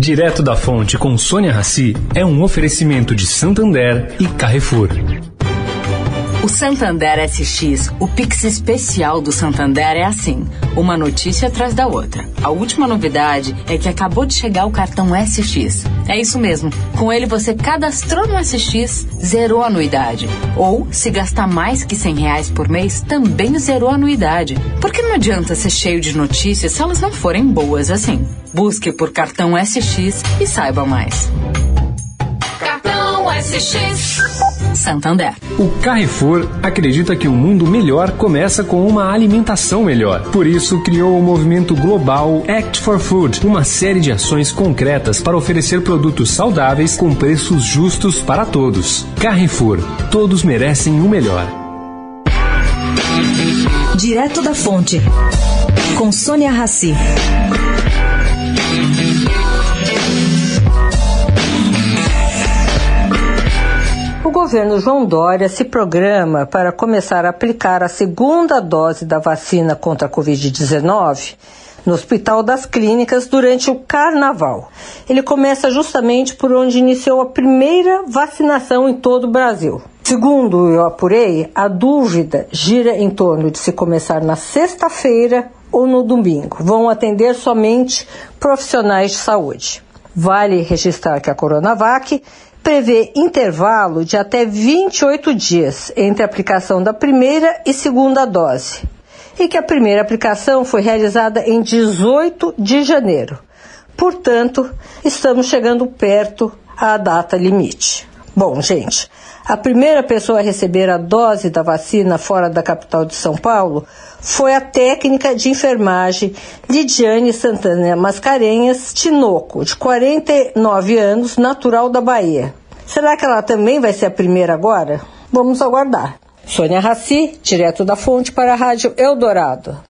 Direto da Fonte com Sônia Rassi é um oferecimento de Santander e Carrefour. O Santander SX, o Pix especial do Santander é assim, uma notícia atrás da outra. A última novidade é que acabou de chegar o cartão SX. É isso mesmo. Com ele você cadastrou no SX, zerou a anuidade. Ou, se gastar mais que 100 reais por mês, também zerou a anuidade. Porque não adianta ser cheio de notícias se elas não forem boas assim. Busque por cartão SX e saiba mais. SX. Santander. O Carrefour acredita que um mundo melhor começa com uma alimentação melhor. Por isso, criou o movimento global Act for Food, uma série de ações concretas para oferecer produtos saudáveis com preços justos para todos. Carrefour, todos merecem o melhor. Direto da Fonte, com Sônia Rassi. Governo João Dória se programa para começar a aplicar a segunda dose da vacina contra a Covid-19 no Hospital das Clínicas durante o Carnaval. Ele começa justamente por onde iniciou a primeira vacinação em todo o Brasil. Segundo eu apurei, a dúvida gira em torno de se começar na sexta-feira ou no domingo. Vão atender somente profissionais de saúde. Vale registrar que a Coronavac prevê intervalo de até 28 dias entre a aplicação da primeira e segunda dose, e que a primeira aplicação foi realizada em 18 de janeiro. Portanto, estamos chegando perto à data limite. Bom, gente, a primeira pessoa a receber a dose da vacina fora da capital de São Paulo foi a técnica de enfermagem Lidiane Santana Mascarenhas Tinoco, de 49 anos, natural da Bahia. Será que ela também vai ser a primeira agora? Vamos aguardar. Sônia Raci, direto da fonte para a Rádio Eldorado.